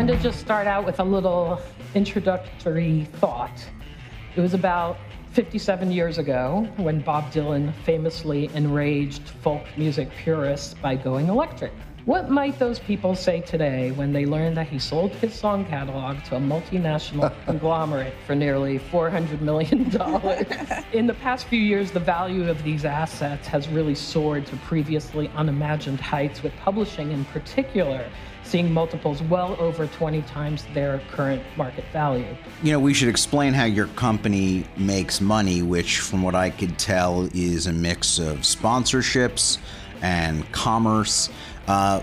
I wanted to just start out with a little introductory thought. It was about 57 years ago when Bob Dylan famously enraged folk music purists by going electric. What might those people say today when they learn that he sold his song catalog to a multinational conglomerate for nearly $400 million? In the past few years, the value of these assets has really soared to previously unimagined heights, with publishing in particular seeing multiples well over 20 times their current market value. You know, we should explain how your company makes money, which, from what I could tell, is a mix of sponsorships and commerce. Uh,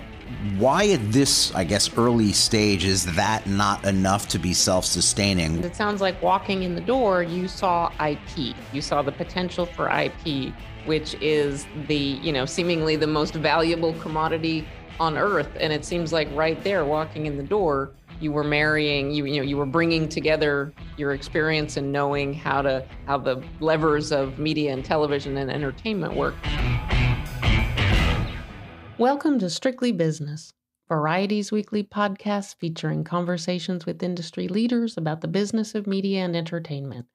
why at this, I guess, early stage is that not enough to be self sustaining? It sounds like walking in the door, you saw IP. You saw the potential for IP, which is the, you know, seemingly the most valuable commodity on earth. And it seems like right there, walking in the door, you were marrying you you know you were bringing together your experience and knowing how to how the levers of media and television and entertainment work Welcome to Strictly Business, Variety's weekly podcast featuring conversations with industry leaders about the business of media and entertainment.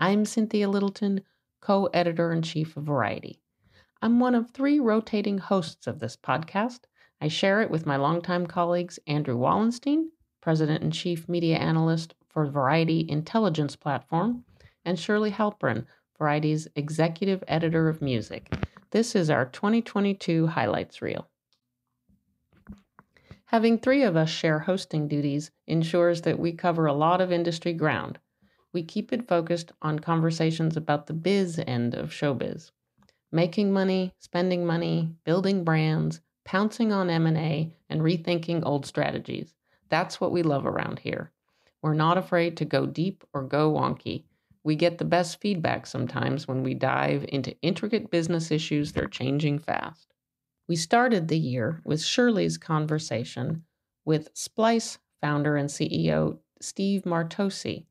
I'm Cynthia Littleton, co editor in chief of Variety. I'm one of three rotating hosts of this podcast. I share it with my longtime colleagues Andrew Wallenstein, president and chief media analyst for Variety Intelligence Platform, and Shirley Halperin, Variety's executive editor of music. This is our 2022 highlights reel. Having three of us share hosting duties ensures that we cover a lot of industry ground. We keep it focused on conversations about the biz end of showbiz. Making money, spending money, building brands, pouncing on M&A, and rethinking old strategies. That's what we love around here. We're not afraid to go deep or go wonky. We get the best feedback sometimes when we dive into intricate business issues that are changing fast. We started the year with Shirley's conversation with Splice founder and CEO Steve Martocci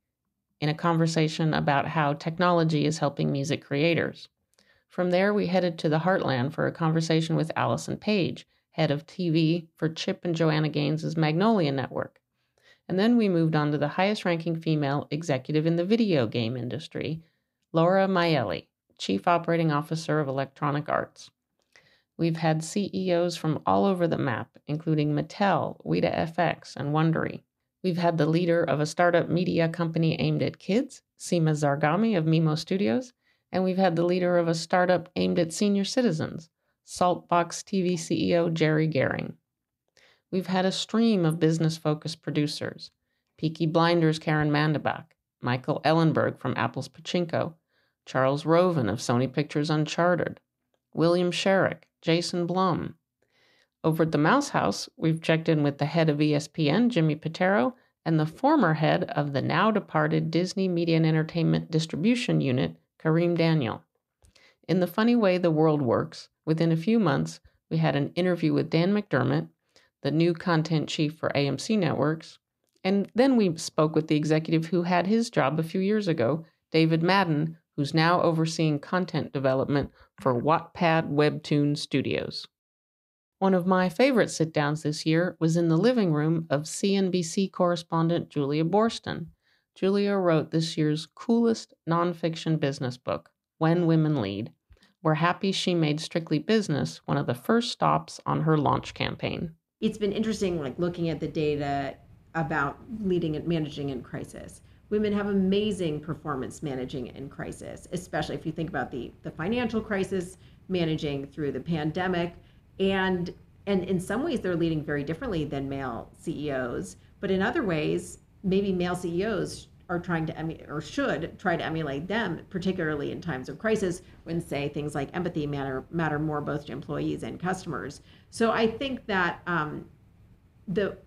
in a conversation about how technology is helping music creators. From there, we headed to the Heartland for a conversation with Allison Page, head of TV for Chip and Joanna Gaines' Magnolia Network. And then we moved on to the highest ranking female executive in the video game industry, Laura Miele, Chief Operating Officer of Electronic Arts. We've had CEOs from all over the map, including Mattel, Weta FX, and Wondery. We've had the leader of a startup media company aimed at kids, Seema Zargami of Mimo Studios, and we've had the leader of a startup aimed at senior citizens, Saltbox TV CEO Jerry Gehring. We've had a stream of business focused producers Peaky Blinders' Caryn Mandabach, Michael Ellenberg from Apple's Pachinko, Charles Roven of Sony Pictures Uncharted, William Sherak, Jason Blum. Over at the Mouse House, we've checked in with the head of ESPN, Jimmy Pitaro, and the former head of the now departed Disney Media and Entertainment Distribution Unit, Kareem Daniel. In the funny way the world works, within a few months, we had an interview with Dan McDermott, the new content chief for AMC Networks, and then we spoke with the executive who had his job a few years ago, David Madden, who's now overseeing content development for Wattpad Webtoon Studios. One of my favorite sit downs this year was in the living room of CNBC correspondent Julia Boorstin. Julia wrote this year's coolest nonfiction business book, When Women Lead. We're happy she made Strictly Business one of the first stops on her launch campaign. It's been interesting, like looking at the data about leading and managing in crisis. Women have amazing performance managing in crisis, especially if you think about the, the financial crisis, managing through the pandemic and and in some ways they're leading very differently than male CEOs, but in other ways, maybe male CEOs are trying to emulate or should try to emulate them, particularly in times of crisis when say things like empathy matter matter more both to employees and customers. So I think that um, the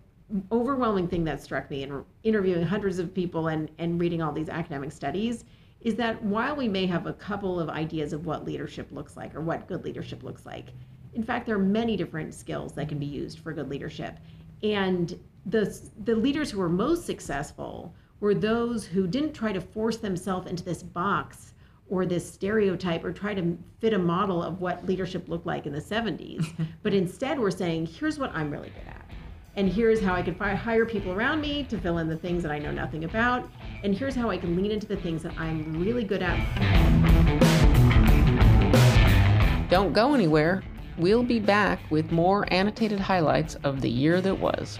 overwhelming thing that struck me in interviewing hundreds of people and, and reading all these academic studies is that while we may have a couple of ideas of what leadership looks like or what good leadership looks like, in fact, there are many different skills that can be used for good leadership. And the, the leaders who are most successful were those who didn't try to force themselves into this box or this stereotype or try to fit a model of what leadership looked like in the 70s, but instead were saying, here's what I'm really good at. And here's how I can hire people around me to fill in the things that I know nothing about. And here's how I can lean into the things that I'm really good at. Don't go anywhere. We'll be back with more annotated highlights of the year that was.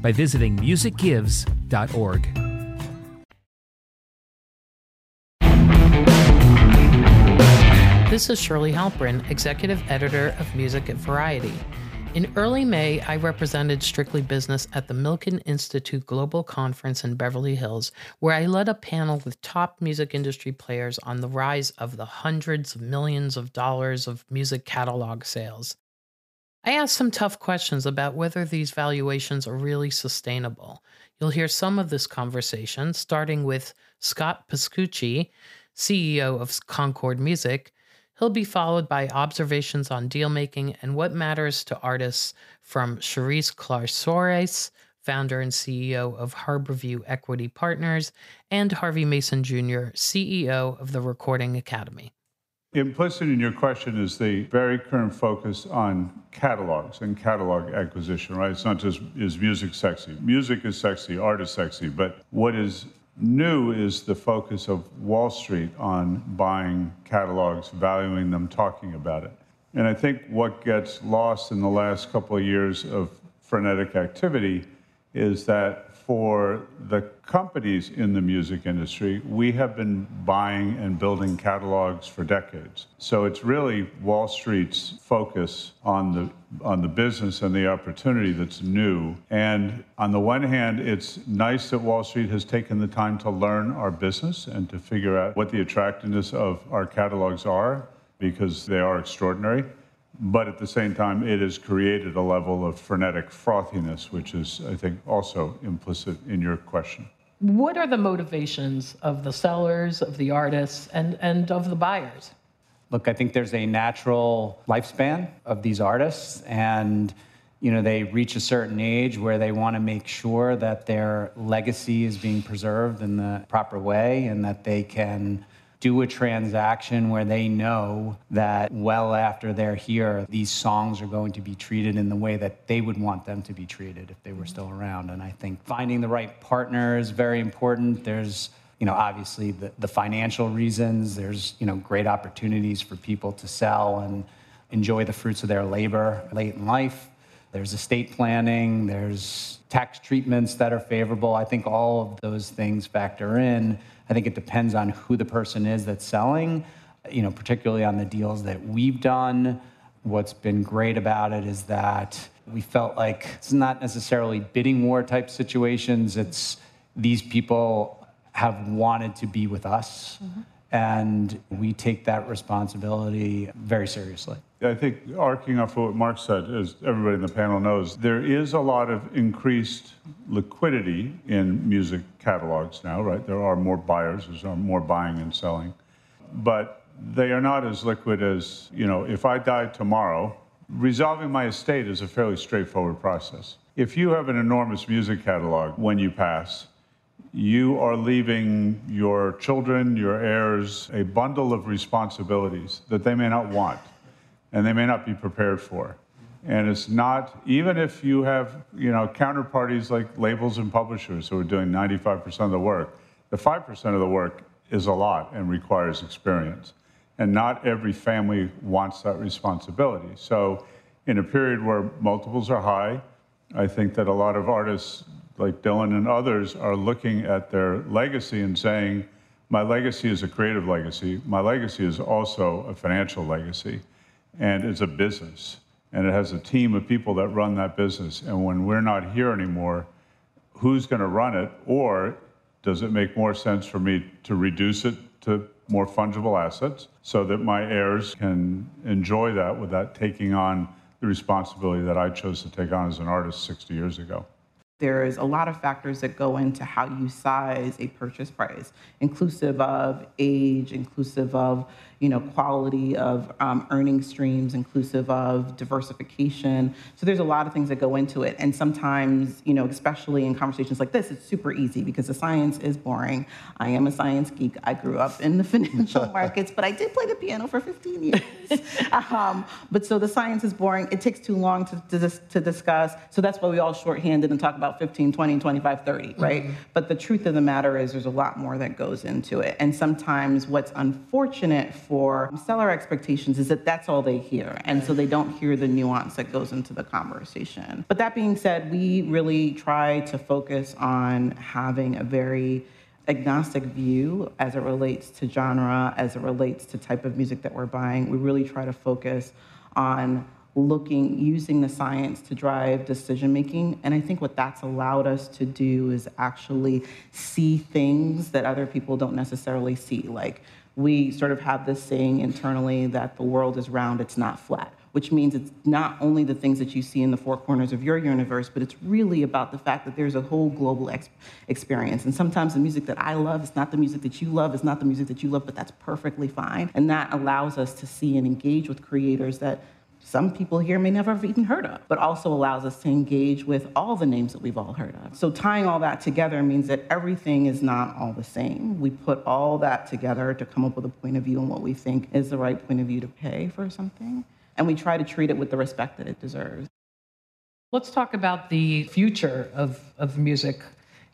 by visiting musicgives.org. This is Shirley Halperin, Executive Editor of Music at Variety. In early May, I represented Strictly Business at the Milken Institute Global Conference in Beverly Hills, where I led a panel with top music industry players on the rise of the hundreds of millions of dollars of music catalog sales. I asked some tough questions about whether these valuations are really sustainable. You'll hear some of this conversation, starting with Scott Pascucci, CEO of Concord Music. He'll be followed by observations on deal making and what matters to artists from Sherrese Clarke Soares, founder and CEO of Harborview Equity Partners, and Harvey Mason Jr., CEO of the Recording Academy. Implicit in your question is the very current focus on catalogs and catalog acquisition, right? It's not just is music sexy. Music is sexy, art is sexy, but what is new is the focus of Wall Street on buying catalogs, valuing them, talking about it. And I think what gets lost in the last couple of years of frenetic activity is that for the companies in the music industry, we have been buying and building catalogs for decades. So it's really Wall Street's focus on the on the business and the opportunity that's new. And on the one hand, it's nice that Wall Street has taken the time to learn our business and to figure out what the attractiveness of our catalogs are because they are extraordinary. But at the same time, it has created a level of frenetic frothiness, which is, I think, also implicit in your question. What are the motivations of the sellers, of the artists, and, and of the buyers? Look, I think there's a natural lifespan of these artists, and you know they reach a certain age where they want to make sure that their legacy is being preserved in the proper way, and that they can do a transaction where they know that well after they're here, these songs are going to be treated in the way that they would want them to be treated if they were still around. And I think finding the right partner is very important. There's you know, obviously the, the financial reasons. There's, you know, great opportunities for people to sell and enjoy the fruits of their labor late in life. There's estate planning, there's tax treatments that are favorable. I think all of those things factor in. I think it depends on who the person is that's selling, you know, particularly on the deals that we've done. What's been great about it is that we felt like it's not necessarily bidding war type situations. It's these people have wanted to be with us. Mm-hmm. And we take that responsibility very seriously. I think, arcing off of what Mark said, as everybody in the panel knows, there is a lot of increased liquidity in music catalogs now, right? There are more buyers, there's more buying and selling. But they are not as liquid as, you know, if I die tomorrow, resolving my estate is a fairly straightforward process. If you have an enormous music catalog when you pass, you are leaving your children, your heirs, a bundle of responsibilities that they may not want and they may not be prepared for. And it's not, even if you have, you know, counterparties like labels and publishers who are doing 95% of the work, the 5% of the work is a lot and requires experience. And not every family wants that responsibility. So, in a period where multiples are high, I think that a lot of artists like Dylan and others are looking at their legacy and saying, my legacy is a creative legacy. My legacy is also a financial legacy and it's a business and it has a team of people that run that business. And when we're not here anymore, who's going to run it? Or does it make more sense for me to reduce it to more fungible assets so that my heirs can enjoy that without taking on the responsibility that I chose to take on as an artist 60 years ago? There's a lot of factors that go into how you size a purchase price, inclusive of age, inclusive of you know, quality of um, earning streams, inclusive of diversification. So there's a lot of things that go into it. And sometimes, you know, especially in conversations like this, it's super easy because the science is boring. I am a science geek. I grew up in the financial markets, but I did play the piano for 15 years. um, but so the science is boring. It takes too long to, to, to, discuss. So that's why we all shorthanded and talk about 15, 20, 25, 30, right? Mm-hmm. But the truth of the matter is there's a lot more that goes into it. And sometimes what's unfortunate for um, seller expectations is that that's all they hear. And so they don't hear the nuance that goes into the conversation. But that being said, we really try to focus on having a very agnostic view as it relates to genre, as it relates to type of music that we're buying. We really try to focus on looking using the science to drive decision making and i think what that's allowed us to do is actually see things that other people don't necessarily see like we sort of have this saying internally that the world is round, it's not flat, which means it's not only the things that you see in the four corners of your universe, but it's really about the fact that there's a whole global ex- experience. And sometimes the music that I love is not the music that you love, it's not the music that you love, but that's perfectly fine. And that allows us to see and engage with creators that some people here may never have even heard of, but also allows us to engage with all the names that we've all heard of. So tying all that together means that everything is not all the same. We put all that together to come up with a point of view and what we think is the right point of view to pay for something. And we try to treat it with the respect that it deserves. Let's talk about the future of, of music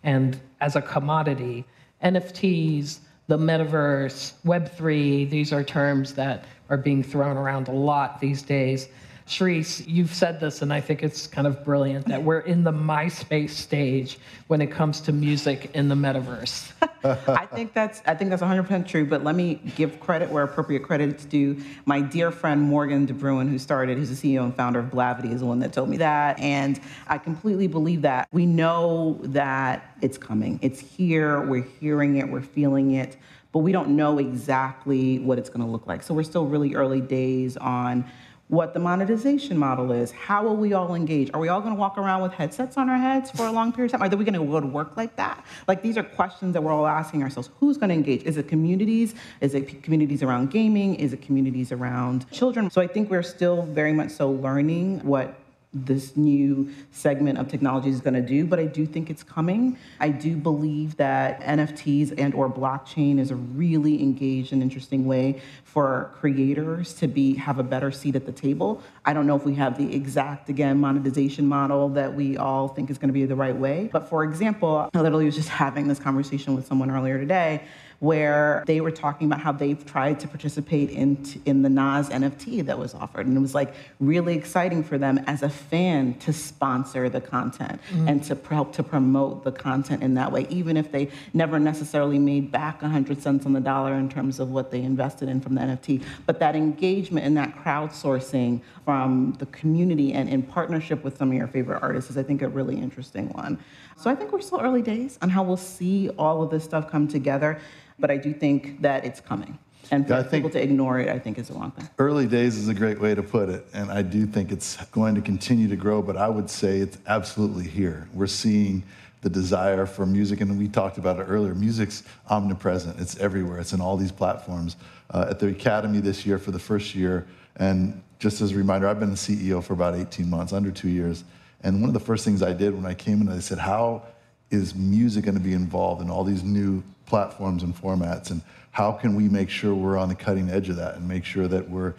and as a commodity. NFTs, the metaverse, Web3, these are terms that are being thrown around a lot these days. Sherrese, you've said this, and I think it's kind of brilliant that we're in the MySpace stage when it comes to music in the metaverse. I think that's I think that's 100% true. But let me give credit where appropriate credit is due. My dear friend Morgan DeBaun, who started, who's the CEO and founder of Blavity, is the one that told me that, and I completely believe that. We know that it's coming. It's here. We're hearing it. We're feeling it. But we don't know exactly what it's going to look like. So we're still really early days on what the monetization model is. How will we all engage? Are we all going to walk around with headsets on our heads for a long period of time? Are we going to go to work like that? Like these are questions that we're all asking ourselves. Who's going to engage? Is it communities? Is it communities around gaming? Is it communities around children? So I think we're still very much so learning what this new segment of technology is going to do but i do think it's coming. I do believe that nfts and or blockchain is a really engaged and interesting way for creators to be have a better seat at the table. I don't know if we have the exact again monetization model that we all think is going to be the right way but for example i literally was just having this conversation with someone earlier today where they were talking about how they've tried to participate in, in the Nas NFT that was offered. And it was like really exciting for them as a fan to sponsor the content mm-hmm. and to help to promote the content in that way, even if they never necessarily made back 100 cents on the dollar in terms of what they invested in from the NFT. But that engagement and that crowdsourcing from the community and in partnership with some of your favorite artists is, I think, a really interesting one. So I think we're still early days on how we'll see all of this stuff come together but I do think that it's coming. And for people to ignore it, I think is the wrong thing. Early days is a great way to put it. And I do think it's going to continue to grow, but I would say it's absolutely here. We're seeing the desire for music, and we talked about it earlier. Music's omnipresent, it's everywhere, it's in all these platforms. Uh, at the Academy this year, for the first year, and just as a reminder, I've been the CEO for about 18 months, under two years. And one of the first things I did when I came in, I said, How is music going to be involved in all these new platforms and formats and how can we make sure we're on the cutting edge of that and make sure that we're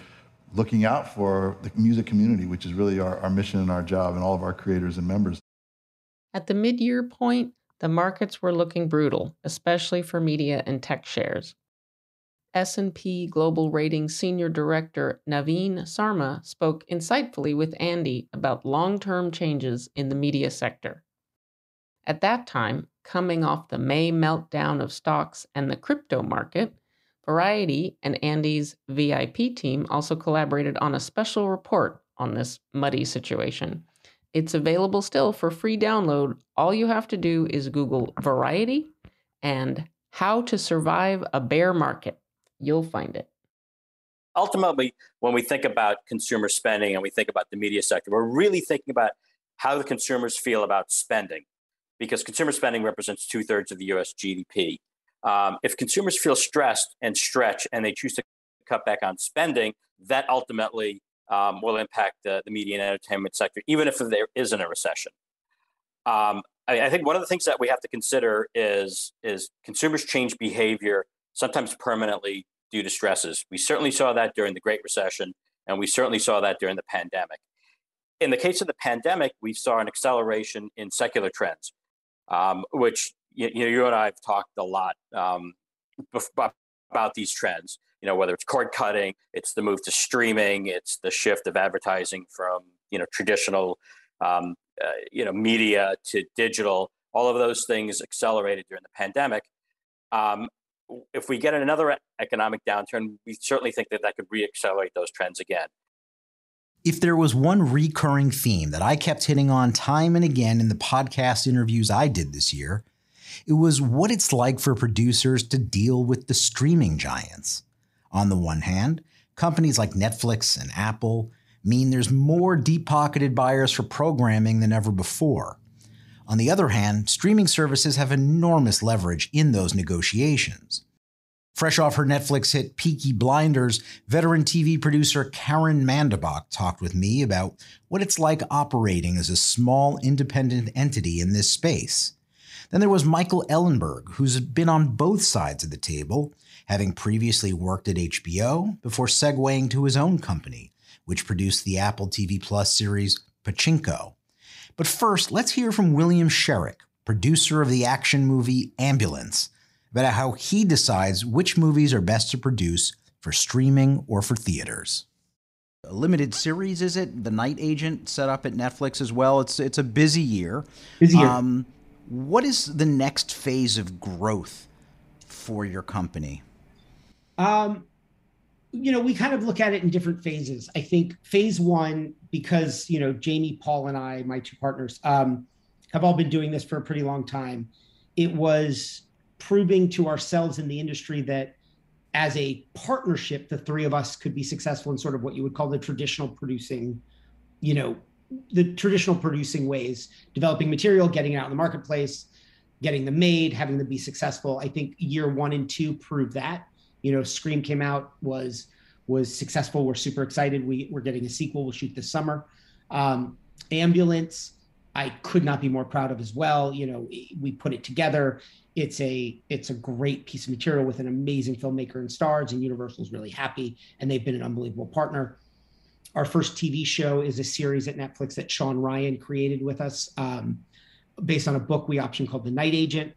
looking out for the music community which is really our, our mission and our job and all of our creators and members at the mid-year point the markets were looking brutal especially for media and tech shares S&P Global Ratings Senior Director Naveen Sarma spoke insightfully with Andy about long-term changes in the media sector. At that time, coming off the May meltdown of stocks and the crypto market, Variety and Andy's VIP team also collaborated on a special report on this muddy situation. It's available still for free download. All you have to do is Google Variety and How to Survive a Bear Market. You'll find it. Ultimately, when we think about consumer spending and we think about the media sector, we're really thinking about how the consumers feel about spending because consumer spending represents two thirds of the US GDP. Um, if consumers feel stressed and stretch and they choose to cut back on spending, that ultimately um, will impact the, the media and entertainment sector, even if there isn't a recession. Um, I, I, think one of the things that we have to consider is, is consumers change behavior sometimes permanently due to stresses. We certainly saw that during the Great Recession, and we certainly saw that during the pandemic. In the case of the pandemic, we saw an acceleration in secular trends um, which you, you, know you and I have talked a lot um, about these trends. You know, whether it's cord cutting, it's the move to streaming, it's the shift of advertising from you know traditional um, uh, you know media to digital. All of those things accelerated during the pandemic. Um, if we get another economic downturn, we certainly think that that could reaccelerate those trends again. If there was one recurring theme that I kept hitting on time and again in the podcast interviews I did this year, it was what it's like for producers to deal with the streaming giants. On the one hand, companies like Netflix and Apple mean there's more deep pocketed buyers for programming than ever before. On the other hand, streaming services have enormous leverage in those negotiations. Fresh off her Netflix hit Peaky Blinders, veteran TV producer Caryn Mandabach talked with me about what it's like operating as a small independent entity in this space. Then there was Michael Ellenberg, who's been on both sides of the table, having previously worked at HBO before segueing to his own company, which produced the Apple TV Plus series Pachinko. But first, let's hear from William Sherak, producer of the action movie Ambulance, about how he decides which movies are best to produce for streaming or for theaters. A limited series, is it? The Night Agent set up at Netflix as well. It's it's a busy year. Busy year. Um, what is the next phase of growth for your company? Um, you know, we kind of look at it in different phases. I think phase one, because you know, Jamie, Paul, and I, my two partners, um, have all been doing this for a pretty long time. It was proving to ourselves in the industry that as a partnership, the three of us could be successful in sort of what you would call the traditional producing, you know, the traditional producing ways, developing material, getting it out in the marketplace, getting them made, having them be successful. I think year one and two proved that. You know, Scream came out was was successful. We're super excited. We we're getting a sequel. We'll shoot this summer. Um, Ambulance, I could not be more proud of as well. You know, we put it together. It's a it's a great piece of material with an amazing filmmaker and stars, and Universal's really happy, and they've been an unbelievable partner. Our first TV show is a series at Netflix that Sean Ryan created with us, um, based on a book we optioned called The Night Agent.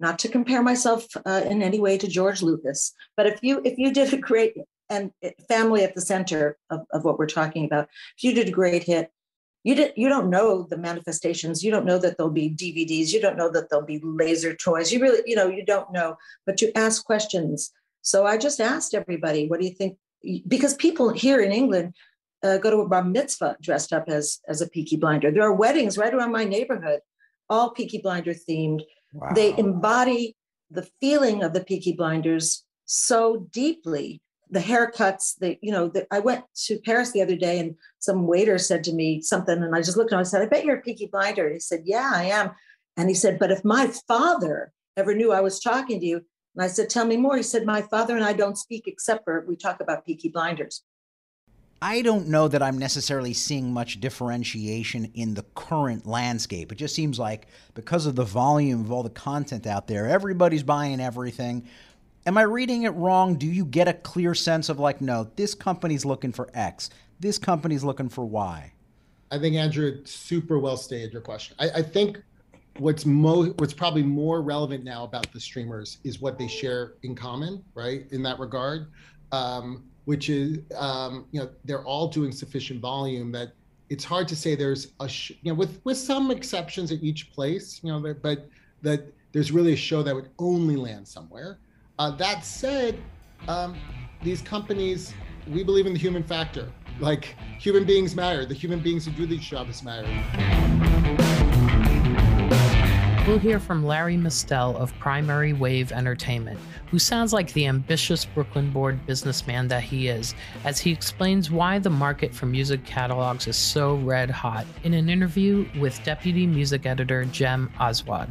Not to compare myself uh, in any way to George Lucas, but if you if you did a great and family at the center of, of what we're talking about, if you did a great hit, you did you don't know the manifestations. You don't know that there'll be dvds you don't know that there'll be laser toys. You really you know you don't know but you ask questions. So i just asked everybody what do you think? Because people here in england uh, go to a bar mitzvah dressed up as as a peaky blinder. There are weddings right around my neighborhood all peaky blinder themed. Wow. they embody the feeling of the peaky blinders so deeply the haircuts, that you know, the, I went to Paris the other day and some waiter said to me something, and I just looked at him. I said, "I bet you're a Peaky Blinder." And he said, "Yeah, I am." And he said, "But if my father ever knew I was talking to you," and I said, "Tell me more." He said, "My father and I don't speak except for we talk about Peaky Blinders." I don't know that I'm necessarily seeing much differentiation in the current landscape. It just seems like because of the volume of all the content out there, everybody's buying everything. Am I reading it wrong? Do you get a clear sense of like, no, this company's looking for X, this company's looking for Y? I think Andrew super well stated your question. I, I think what's mo what's probably more relevant now about the streamers is what they share in common, right? In that regard, um, which is um, you know they're all doing sufficient volume that it's hard to say there's a sh- you know with with some exceptions at each place, you know, but that there's really a show that would only land somewhere. Uh, that said, um, these companies, we believe in the human factor. Like human beings matter. The human beings who do these jobs matter. We'll hear from Larry Mestel of Primary Wave Entertainment, who sounds like the ambitious Brooklyn board businessman that he is, as he explains why the market for music catalogs is so red hot in an interview with Deputy Music Editor Jem Aswad.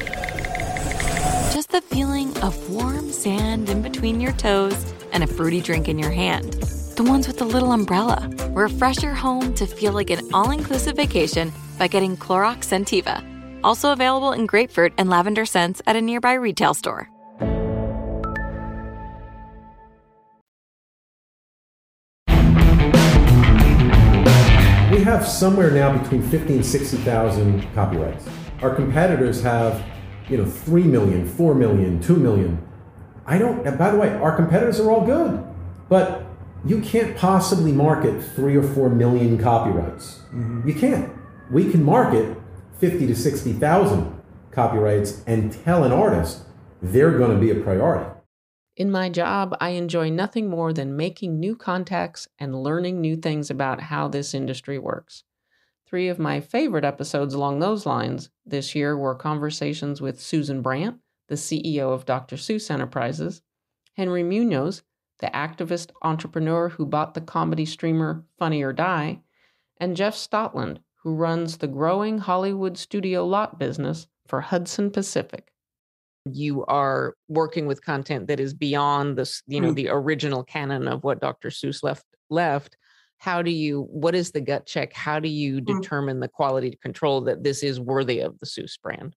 just the feeling of warm sand in between your toes and a fruity drink in your hand. The ones with the little umbrella. Refresh your home to feel like an all inclusive vacation by getting Clorox Scentiva. Also available in grapefruit and lavender scents at a nearby retail store. We have somewhere now between 50 and 60,000 copyrights. Our competitors have, you know, 3 million, 4 million, 2 million. I don't, and by the way, our competitors are all good, but you can't possibly market 3 or 4 million copyrights. Mm-hmm. You can't. We can market 50 to 60,000 copyrights and tell an artist they're going to be a priority. In my job, I enjoy nothing more than making new contacts and learning new things about how this industry works. Three of my favorite episodes along those lines this year were conversations with Susan Brandt, the CEO of Dr. Seuss Enterprises, Henry Munoz, the activist entrepreneur who bought the comedy streamer Funny or Die, and Jeff Stotland, who runs the growing Hollywood studio lot business for Hudson Pacific. You are working with content that is beyond this, you know, mm. the original canon of what Dr. Seuss left left. How do you what is the gut check? How do you mm. determine the quality control that this is worthy of the Seuss brand?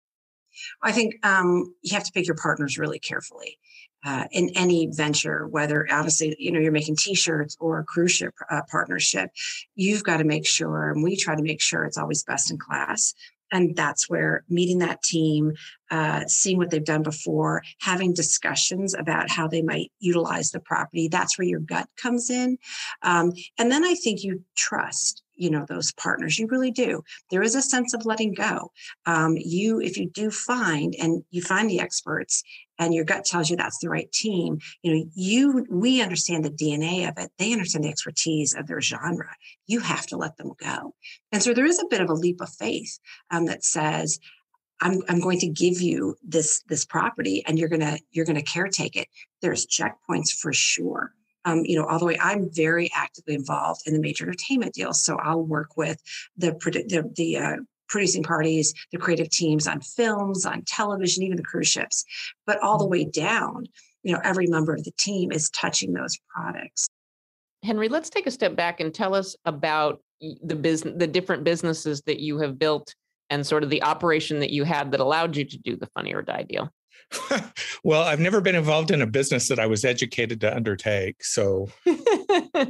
I think um, you have to pick your partners really carefully uh, in any venture, whether obviously you know you're making T-shirts or a cruise ship uh, partnership. You've got to make sure, and we try to make sure it's always best in class. And that's where meeting that team, uh, seeing what they've done before, having discussions about how they might utilize the property. That's where your gut comes in. Um, and then I think you trust you know those partners you really do there is a sense of letting go um, you if you do find and you find the experts and your gut tells you that's the right team you know you we understand the dna of it. They understand the expertise of their genre. You have to let them go. And so there is a bit of a leap of faith um, that says I'm, I'm going to give you this this property and you're gonna you're gonna caretake it. There's checkpoints for sure. Um, you know, all the way. I'm very actively involved in the major entertainment deals, so I'll work with the the, the uh, producing parties, the creative teams on films, on television, even the cruise ships, but all the mm-hmm. way down. You know, every member of the team is touching those products. Henry, let's take a step back and tell us about the business, the different businesses that you have built, and sort of the operation that you had that allowed you to do the Funny or Die deal. well, I've never been involved in a business that I was educated to undertake. So, uh,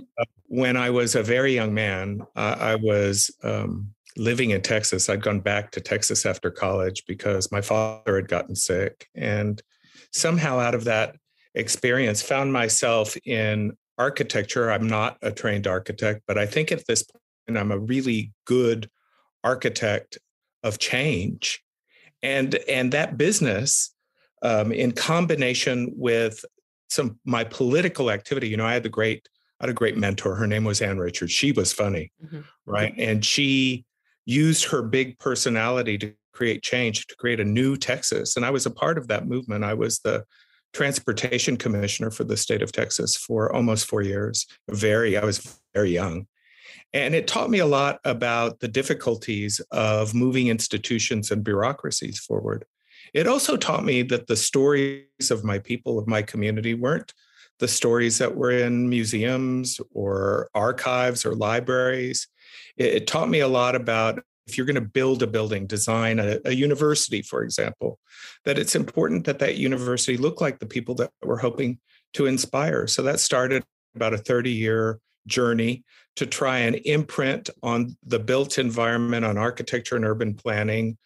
when I was a very young man, uh, I was um, living in Texas. I'd gone back to Texas after college because my father had gotten sick. And somehow, out of that experience, found myself in architecture. I'm not a trained architect, but I think at this point, I'm a really good architect of change. And, and that business um, in combination with some my political activity. You know, I had the great I had a great mentor. Her name was Ann Richards. She was funny, mm-hmm. right? And she used her big personality to create change, to create a new Texas. And I was a part of that movement. I was the transportation commissioner for the state of Texas for almost four years. Very, I was very young. And it taught me a lot about the difficulties of moving institutions and bureaucracies forward. It also taught me that the stories of my people, of my community, weren't the stories that were in museums or archives or libraries. It, it taught me a lot about if you're going to build a building, design a, a, university, for example, that it's important that that university look like the people that we're hoping to inspire. So that started about a 30 year journey to try and imprint on the built environment, on architecture and urban planning,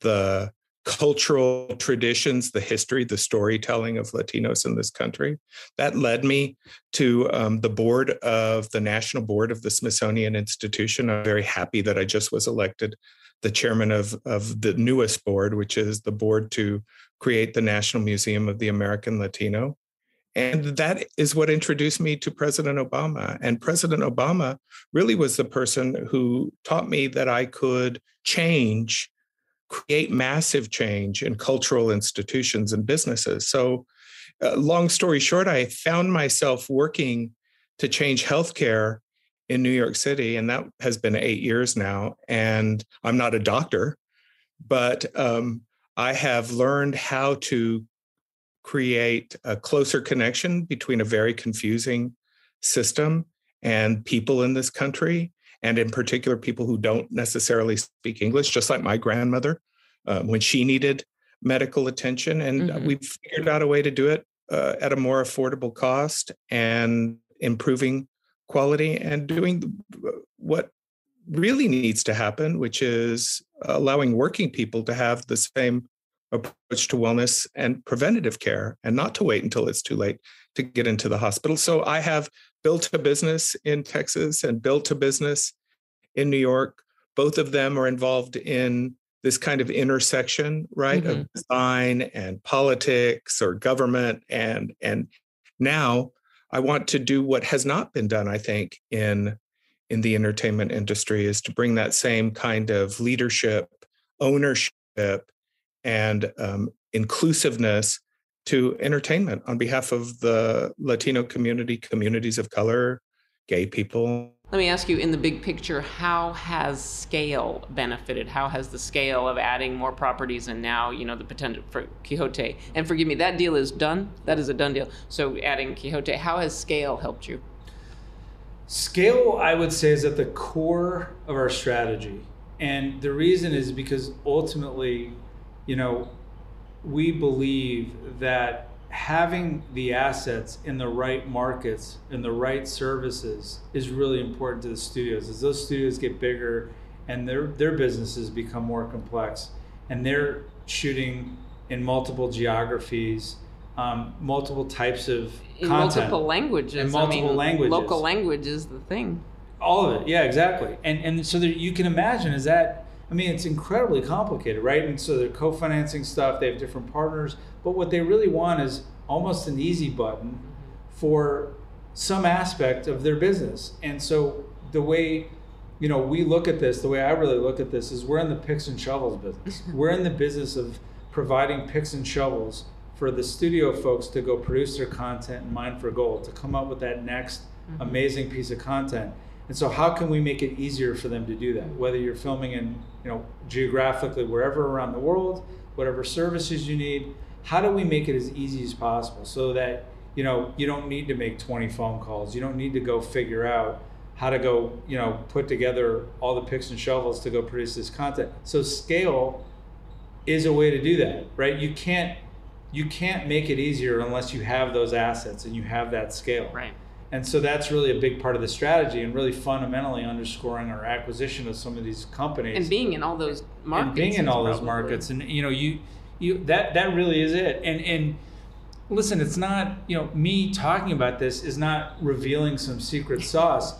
the cultural traditions, the history, the storytelling of Latinos in this country. That led me to um, the board of the National Board of the Smithsonian Institution. I'm very happy that I just was elected the chairman of, of the newest board, which is the board to create the National Museum of the American Latino. And that is what introduced me to President Obama. And President Obama really was the person who taught me that I could change create massive change in cultural institutions and businesses. So, uh, long story short, I found myself working to change healthcare in New York City, and that has been eight years now. And I'm not a doctor, but um, I have learned how to create a closer connection between a very confusing system and people in this country, and in particular, people who don't necessarily speak English, just like my grandmother um, when she needed medical attention. And mm-hmm. we've figured out a way to do it uh, at a more affordable cost and improving quality and doing what really needs to happen, which is allowing working people to have the same approach to wellness and preventative care and not to wait until it's too late to get into the hospital. So I have built a business in Texas and built a business in New York. Both of them are involved in this kind of intersection, right, mm-hmm. of design and politics or government and and now I want to do what has not been done, I think, in in the entertainment industry is to bring that same kind of leadership, ownership, and um, inclusiveness to entertainment on behalf of the Latino community, communities of color, gay people. Let me ask you in the big picture, how has scale benefited? How has the scale of adding more properties and now, you know, the potential for Quixote? And forgive me, that deal is done. That is a done deal. So adding Quixote, how has scale helped you? Scale, I would say, is at the core of our strategy. And the reason is because ultimately, you know, we believe that having the assets in the right markets and the right services is really important to the studios. As those studios get bigger and their their businesses become more complex, and they're shooting in multiple geographies, um, multiple types of in content, multiple languages. in multiple I mean, languages. Local language is the thing. All of it, yeah, exactly. And and so that you can imagine is that I mean it's incredibly complicated, right? And so they're co-financing stuff. They have different partners, but what they really want is almost an easy button for some aspect of their business. And so the way you know we look at this, the way I really look at this is we're in the picks and shovels business. we're in the business of providing picks and shovels for the studio folks to go produce their content and mine for gold to come up with that next mm-hmm. amazing piece of content. And so how can we make it easier for them to do that? Whether you're filming in, you know, geographically wherever around the world, whatever services you need, how do we make it as easy as possible so that you know you don't need to make 20 phone calls? You don't need to go figure out how to go you know put together all the picks and shovels to go produce this content. So scale is a way to do that right? You can't you can't make it easier unless you have those assets and you have that scale. Right and so that's really a big part of the strategy and really fundamentally underscoring our acquisition of some of these companies and being in all those markets and being in all those markets and you know you you that that really is it. And and listen, it's not you know me talking about this is not revealing some secret sauce.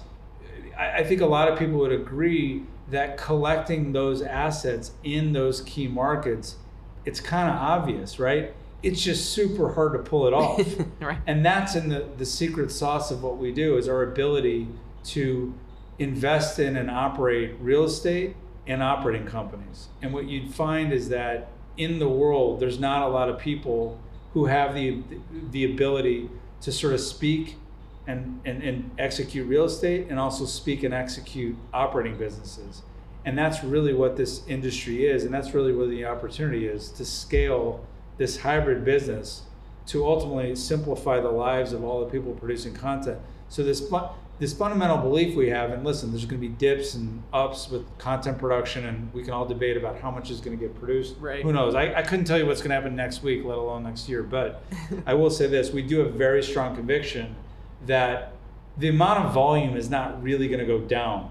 I, I think a lot of people would agree that collecting those assets in those key markets, it's kind of obvious, right? It's just super hard to pull it off. right. And that's in the, the secret sauce of what we do is our ability to invest in and operate real estate and operating companies. And what you'd find is that in the world, there's not a lot of people who have the the ability to sort of speak and, and, and execute real estate and also speak and execute operating businesses. And that's really what this industry is, and that's really where the opportunity is to scale this hybrid business to ultimately simplify the lives of all the people producing content. So this this fundamental belief we have, and listen, there's going to be dips and ups with content production, and we can all debate about how much is going to get produced. Right. Who knows? I, I couldn't tell you what's going to happen next week, let alone next year. But I will say this: we do have very strong conviction that the amount of volume is not really going to go down.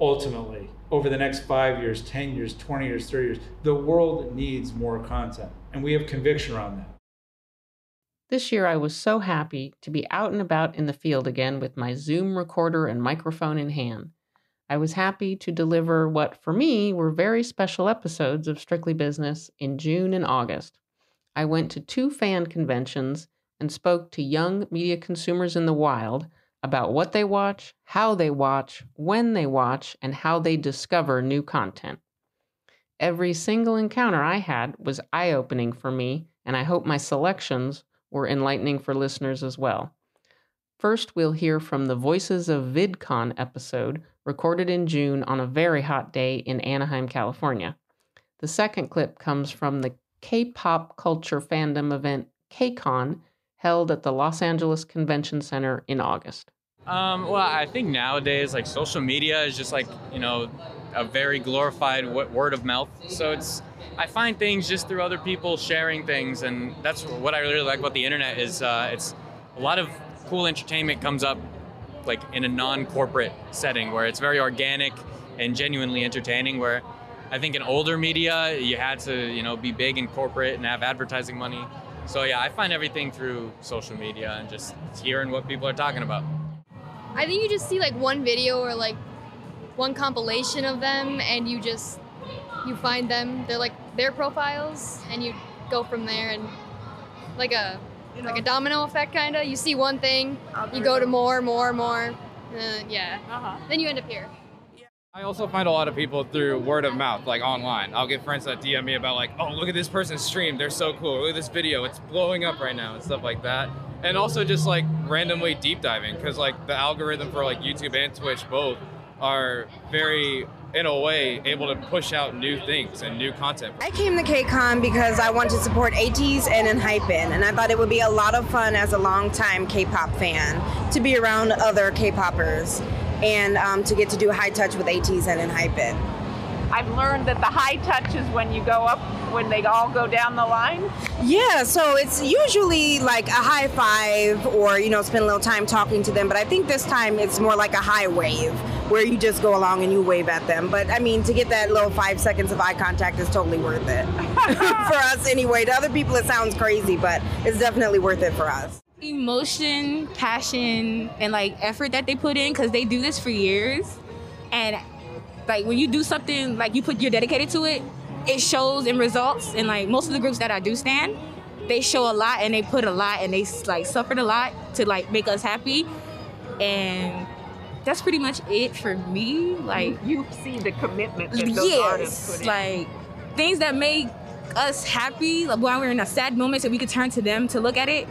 Ultimately, over the next five years, ten years, twenty years, thirty years, the world needs more content, and we have conviction around that. This year, I was so happy to be out and about in the field again with my Zoom recorder and microphone in hand. I was happy to deliver what, for me, were very special episodes of Strictly Business in June and August. I went to two fan conventions and spoke to young media consumers in the wild about what they watch, how they watch, when they watch, and how they discover new content. Every single encounter I had was eye opening for me, and I hope my selections were enlightening for listeners as well. First, we'll hear from the Voices of VidCon episode recorded in June on a very hot day in Anaheim, California. The second clip comes from the K pop culture fandom event KCON held at the Los Angeles Convention Center in August. Um, well, I think nowadays, like social media is just like, you know, a very glorified word of mouth. So it's, I find things just through other people sharing things. And that's what I really like about the internet is uh, it's a lot of cool entertainment comes up like in a non-corporate setting where it's very organic and genuinely entertaining where I think in older media you had to, you know, be big and corporate and have advertising money. So yeah, I find everything through social media and just hearing what people are talking about. I think you just see like one video or like one compilation of them and you just you find them they're like their profiles and you go from there and like a like a domino effect kind of you see one thing you go to more more more uh, yeah uh-huh. then you end up here I also find a lot of people through word of mouth, like online. I'll get friends that DM me about like, oh, look at this person's stream. They're so cool. Look at this video. It's blowing up right now and stuff like that. And also just like randomly deep diving because like the algorithm for like YouTube and Twitch both are very in a way able to push out new things and new content. I came to KCON because I want to support ATEEZ and Enhypen, and I thought it would be a lot of fun as a longtime K-pop fan to be around other K-poppers and um, to get to do high touch with ATEEZ and Enhypen. I've learned that the high touch is when you go up, when they all go down the line. Yeah, so it's usually like a high five or, you know, spend a little time talking to them. But I think this time it's more like a high wave where you just go along and you wave at them. But I mean, to get that little five seconds of eye contact is totally worth it for us anyway. To other people, it sounds crazy, but it's definitely worth it for us emotion, passion, and like effort that they put in because they do this for years. And like when you do something like you put you're dedicated to it, it shows in results. And like most of the groups that I do stand, they show a lot and they put a lot and they like suffered a lot to like make us happy. And that's pretty much it for me. Like you see the commitment that those yes, artists put in. like things that make us happy like while we're in a sad moment so we could turn to them to look at it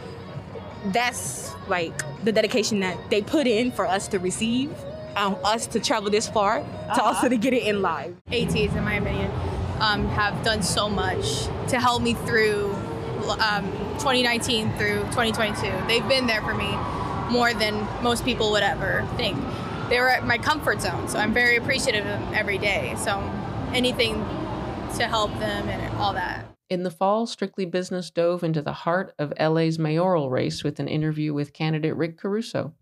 that's like the dedication that they put in for us to receive, um, us to travel this far, uh-huh. to also to get it in live. ATEEZ, in my opinion, um, have done so much to help me through um, 2019 through 2022. They've been there for me more than most people would ever think. They were at my comfort zone, so I'm very appreciative of them every day. So anything to help them and all that. In the fall, Strictly Business dove into the heart of LA's mayoral race with an interview with candidate Rick Caruso.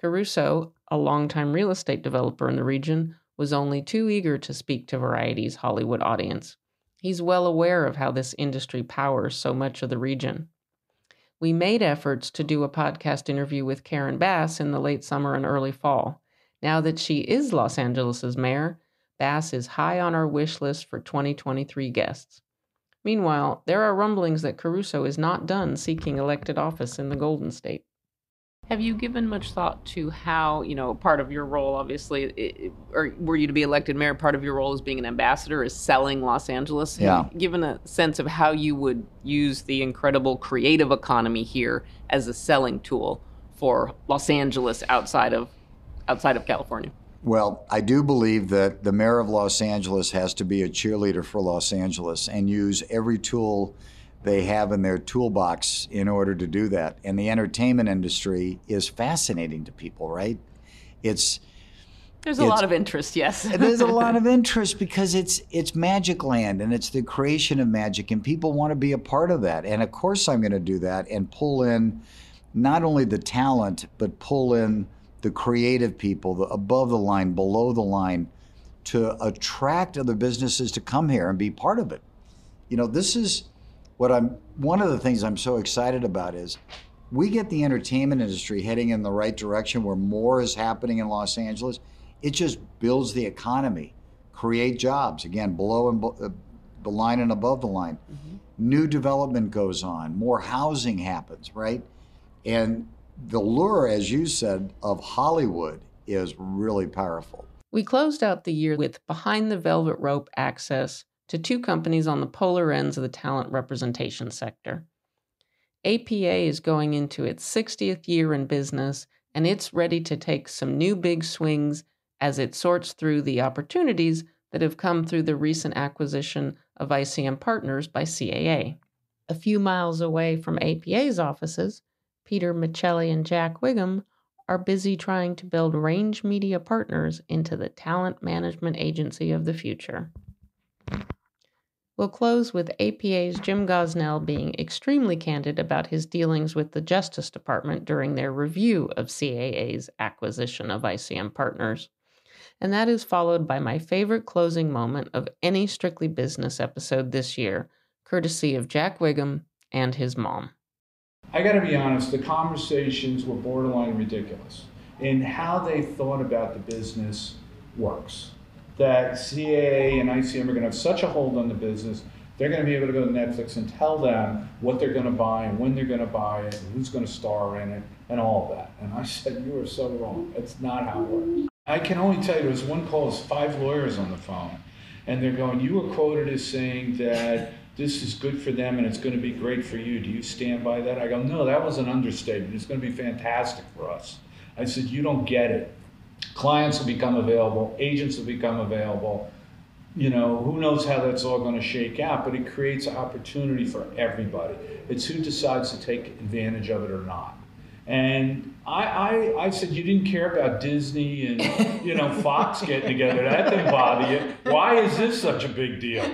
Caruso, a longtime real estate developer in the region, was only too eager to speak to Variety's Hollywood audience. He's well aware of how this industry powers so much of the region. We made efforts to do a podcast interview with Karen Bass in the late summer and early fall. Now that she is Los Angeles' mayor, Bass is high on our wish list for 2023 guests. Meanwhile, there are rumblings that Caruso is not done seeking elected office in the Golden State. Have you given much thought to how, you know, part of your role, obviously, it, or were you to be elected mayor, part of your role as being an ambassador is selling Los Angeles? Yeah. given a sense of how you would use the incredible creative economy here as a selling tool for Los Angeles outside of outside of California? Well, I do believe that the mayor of Los Angeles has to be a cheerleader for Los Angeles and use every tool they have in their toolbox in order to do that. And the entertainment industry is fascinating to people, right? It's there's a lot of interest, yes. there's a lot of interest because it's it's magic land and it's the creation of magic and people want to be a part of that. And of course I'm going to do that and pull in not only the talent but pull in the creative people, the above the line, below the line, to attract other businesses to come here and be part of it. You know, this is what I'm one of the things I'm so excited about is we get the entertainment industry heading in the right direction where more is happening in Los Angeles. It just builds the economy, create jobs again below and uh, the line and above the line. Mm-hmm. New development goes on, more housing happens, right? And the lure, as you said, of Hollywood is really powerful. We closed out the year with Behind the Velvet Rope Access to two companies on the polar ends of the talent representation sector. APA is going into its 60th year in business, and it's ready to take some new big swings as it sorts through the opportunities that have come through the recent acquisition of ICM Partners by CAA. A few miles away from APA's offices, Peter Micelli and Jack Whigham are busy trying to build Range Media Partners into the talent management agency of the future. We'll close with APA's Jim Gosnell being extremely candid about his dealings with the Justice Department during their review of CAA's acquisition of ICM Partners. And that is followed by my favorite closing moment of any Strictly Business episode this year, courtesy of Jack Whigham and his mom. I got to be honest, the conversations were borderline ridiculous in how they thought about the business works that CAA and ICM are going to have such a hold on the business. They're going to be able to go to Netflix and tell them what they're going to buy and when they're going to buy it and who's going to star in it and all of that. And I said, You are so wrong. It's not how it works. I can only tell you there was one call, there's five lawyers on the phone, and they're going, You were quoted as saying that this is good for them and it's going to be great for you. Do you stand by that? I go, No, that was an understatement. It's going to be fantastic for us. I said, You don't get it clients will become available, agents will become available. You know, who knows how that's all going to shake out, but it creates an opportunity for everybody. It's who decides to take advantage of it or not. And I, I, I said, you didn't care about Disney and, you know, Fox getting together. That didn't bother you. Why is this such a big deal?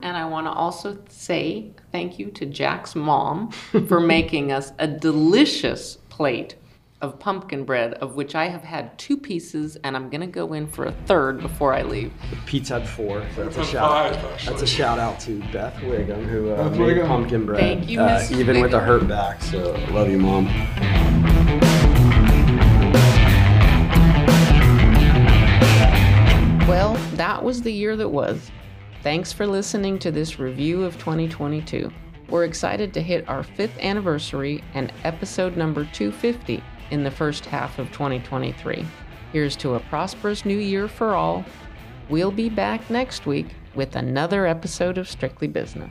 And I want to also say thank you to Jack's mom for making us a delicious plate of pumpkin bread, of which I have had two pieces, and I'm gonna go in for a third before I leave. Pete's had four. So that's a shout. five, that's a shout out to Beth Whigham who uh, Beth made Whigham. pumpkin bread. Thank you, uh, Miss even with a hurt back. So love you, mom. Well, that was the year that was. Thanks for listening to this review of 2022. We're excited to hit our fifth anniversary and episode number 250 in the first half of 2023. Here's to a prosperous new year for all. We'll be back next week with another episode of Strictly Business.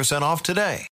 off today.